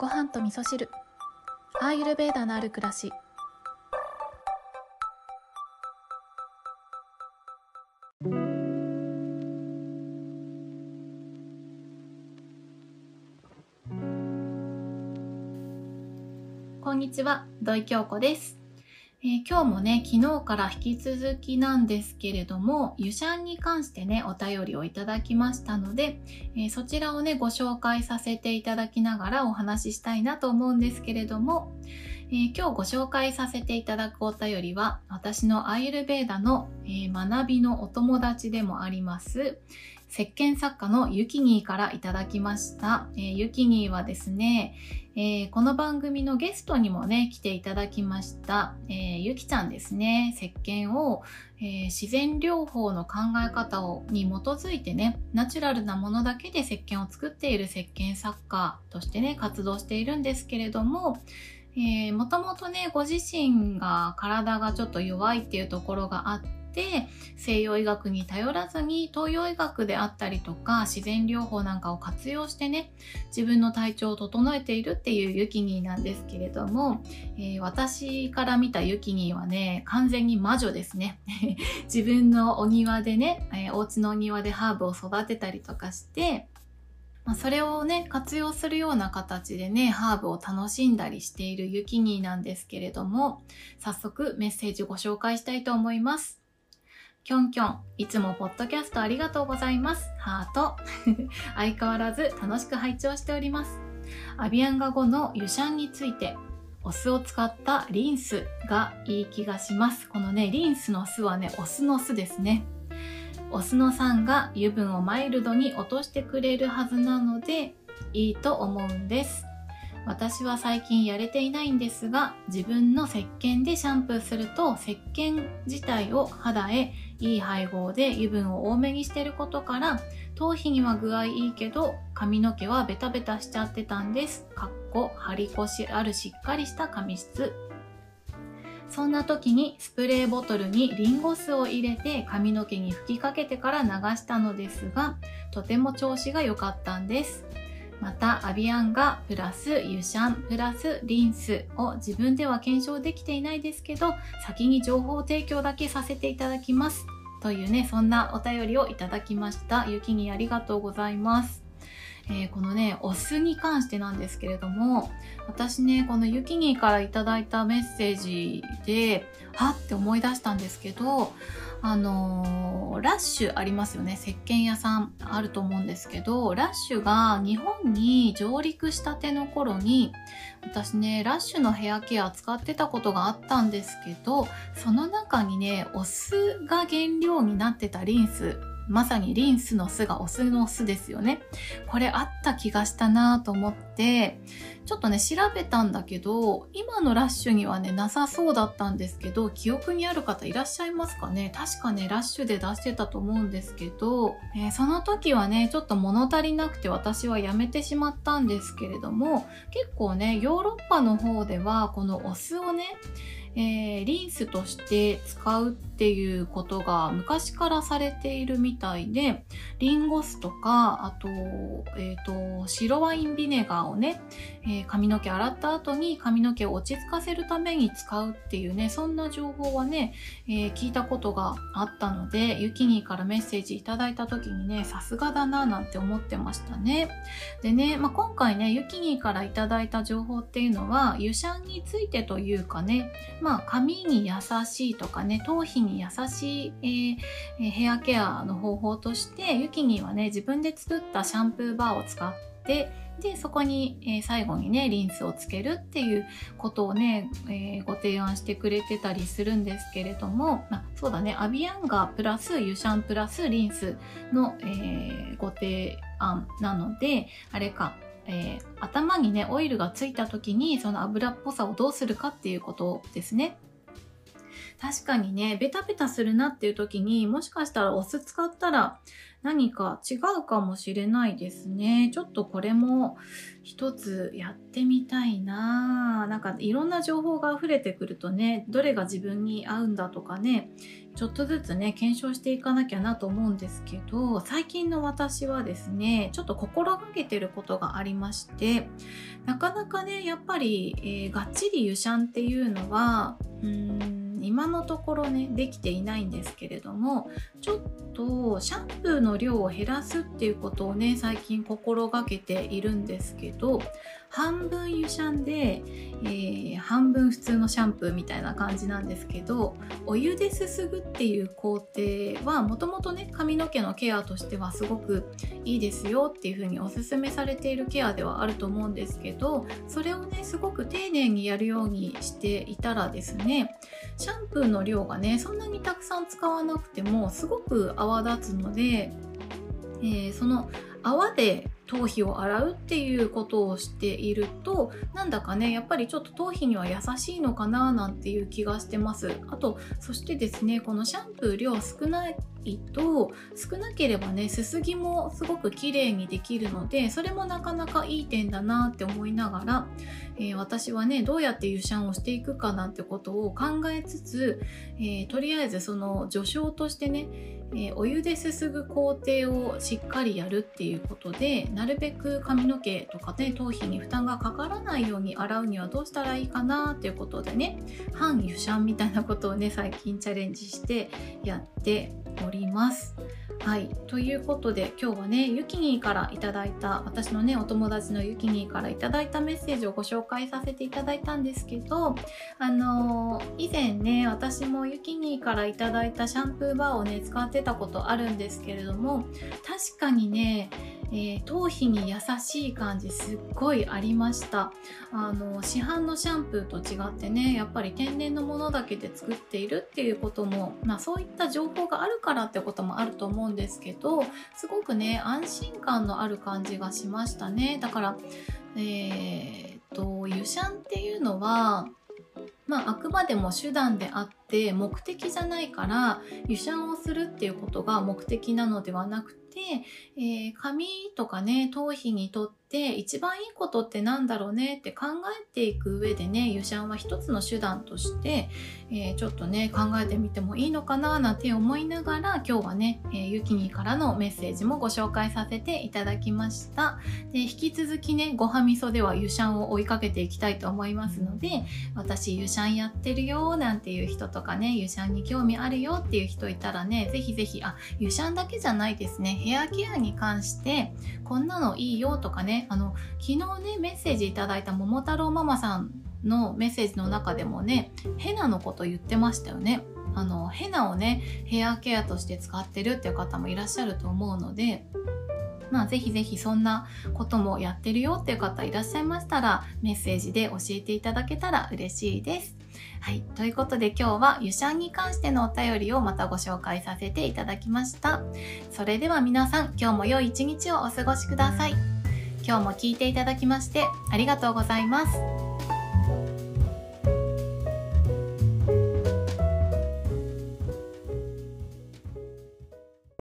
ご飯と味噌汁。アーユルベーダのある暮らし。こんにちは土井京子です。えー、今日もね、昨日から引き続きなんですけれども、湯シャンに関してね、お便りをいただきましたので、えー、そちらをね、ご紹介させていただきながらお話ししたいなと思うんですけれども、えー、今日ご紹介させていただくお便りは、私のアイルベーダの、え学びのお友達でもあります、石鹸作家のユキニーからいただきました。えー、ユキニーはですね、えー、この番組のゲストにもね、来ていただきました、えー、ゆきちゃんですね、石鹸を、えー、自然療法の考え方をに基づいてね、ナチュラルなものだけで石鹸を作っている石鹸作家としてね、活動しているんですけれども、えー、もともとね、ご自身が体がちょっと弱いっていうところがあって、て西洋医学に頼らずに東洋医学であったりとか自然療法なんかを活用してね自分の体調を整えているっていうユキニーなんですけれども、えー、私から見たユキニーはね完全に魔女ですね 自分のお庭でね、えー、お家のお庭でハーブを育てたりとかしてま、それをね、活用するような形でね、ハーブを楽しんだりしているユキニーなんですけれども、早速メッセージご紹介したいと思います。きょんきょん、いつもポッドキャストありがとうございます。ハート。相変わらず楽しく拝聴しております。アビアンガ語のユシャンについて、お酢を使ったリンスがいい気がします。このね、リンスの酢はね、お酢の酢ですね。お酢の酸が油分をマイルドに落としてくれるはずなので、いいと思うんです。私は最近やれていないんですが自分の石鹸でシャンプーすると石鹸自体を肌へいい配合で油分を多めにしてることから頭皮には具合いいけど髪の毛はベタベタしちゃってたんです。かっこ張り腰あるしっかりした髪質。そんな時にスプレーボトルにリンゴ酢を入れて髪の毛に吹きかけてから流したのですがとても調子が良かったんです。またアビアンガプラスユシャンプラスリンスを自分では検証できていないですけど先に情報提供だけさせていただきます。というねそんなお便りをいただきました。ゆきにありがとうございます。えー、このね、お酢に関してなんですけれども、私ね、このユキニーからいただいたメッセージで、はって思い出したんですけど、あのー、ラッシュありますよね。石鹸屋さんあると思うんですけど、ラッシュが日本に上陸したての頃に、私ね、ラッシュのヘアケア使ってたことがあったんですけど、その中にね、お酢が原料になってたリンスまさにリンスの巣がオスの巣ですよね。これあった気がしたなと思って、ちょっとね、調べたんだけど、今のラッシュにはね、なさそうだったんですけど、記憶にある方いらっしゃいますかね？確かね、ラッシュで出してたと思うんですけど、えー、その時はね、ちょっと物足りなくて私はやめてしまったんですけれども、結構ね、ヨーロッパの方では、このお酢をね、えー、リンスとして使うっていうことが昔からされているみたいでリンゴ酢とかあと,、えーと、白ワインビネガーをね、えー、髪の毛洗った後に髪の毛を落ち着かせるために使うっていうねそんな情報はね、え、聞いたことがあったのでユキニーからメッセージいただいた時にねさすがだななんて思ってましたね。でね、まあ、今回ねユキニーからいただいた情報っていうのは湯シャンについてというかねまあ、髪に優しいとかね、頭皮に優しい、えー、ヘアケアの方法として、ユキニはね、自分で作ったシャンプーバーを使って、で、そこに、えー、最後にね、リンスをつけるっていうことをね、えー、ご提案してくれてたりするんですけれども、まあ、そうだね、アビアンガープラスユシャンプラスリンスの、えー、ご提案なので、あれか、えー、頭にねオイルがついた時にその油っぽさをどうするかっていうことですね。確かにねベタベタするなっていう時にもしかしたらお酢使ったら何か違うかもしれないですね。ちょっとこれも一つやってみたいななんかいろんな情報が溢れてくるとね、どれが自分に合うんだとかね、ちょっとずつね、検証していかなきゃなと思うんですけど、最近の私はですね、ちょっと心がけてることがありまして、なかなかね、やっぱり、えー、がっちり湯シャンっていうのは、うーん今のところねできていないんですけれどもちょっとシャンプーの量を減らすっていうことをね最近心がけているんですけど半分湯シャンで、えー、半分普通のシャンプーみたいな感じなんですけどお湯ですすぐっていう工程はもともとね髪の毛のケアとしてはすごくいいですよっていう風におすすめされているケアではあると思うんですけどそれをねすごく丁寧にやるようにしていたらですねシャンプーの量がねそんなにたくさん使わなくてもすごく泡立つので、えー、その泡で頭皮を洗うっていうことをしているとなんだかねやっぱりちょっと頭皮には優しいのかななんていう気がしてます。あとそしてですねこのシャンプー量少ないと少なければねすすぎもすごく綺麗にできるのでそれもなかなかいい点だなって思いながら、えー、私はねどうやって湯シャンをしていくかなんてことを考えつつ、えー、とりあえずその序章としてね、えー、お湯ですすぐ工程をしっかりやるっていうことでなるべく髪の毛とかね頭皮に負担がかからないように洗うにはどうしたらいいかなっていうことでね半油シャンみたいなことをね最近チャレンジしてやっております。はい。ということで、今日はね、ゆきにーからいただいた、私のね、お友達のゆきにーからいただいたメッセージをご紹介させていただいたんですけど、あのー、以前ね、私もゆきにーからいただいたシャンプーバーをね、使ってたことあるんですけれども、確かにね、えー、頭皮に優しい感じすっごいありました。あの市販のシャンプーと違ってねやっぱり天然のものだけで作っているっていうことも、まあ、そういった情報があるからってこともあると思うんですけどすごくね安心感のある感じがしましたね。だからえー、っと湯シャンっていうのはまあ、あくまでも手段であって目的じゃないから湯シャンをするっていうことが目的なのではなくて、えー、髪とかね頭皮にとって一番いいことってなんだろうねって考えていく上でね湯シャンは一つの手段として、えー、ちょっとね考えてみてもいいのかななんて思いながら今日はね、えー、ゆきにからのメッセージもご紹介させていただきました。で引き続きねごはみそでは湯シャンを追いかけていきたいと思いますので私湯シャンやってるよなんていう人とかね湯シャンに興味あるよっていう人いたらねぜひぜひあ湯シャンだけじゃないですね。ヘアケアに関してこんなのいいよとかねあの昨日ねメッセージいただいた桃太郎ママさんのメッセージの中でもねヘナのこと言ってましたよねあのヘナをねヘアケアとして使ってるっていう方もいらっしゃると思うのでまあ、ぜひぜひそんなこともやってるよっていう方いらっしゃいましたらメッセージで教えていただけたら嬉しいです。はい。ということで今日は湯シャンに関してのお便りをまたご紹介させていただきました。それでは皆さん今日も良い一日をお過ごしください。今日も聞いていただきましてありがとうございます。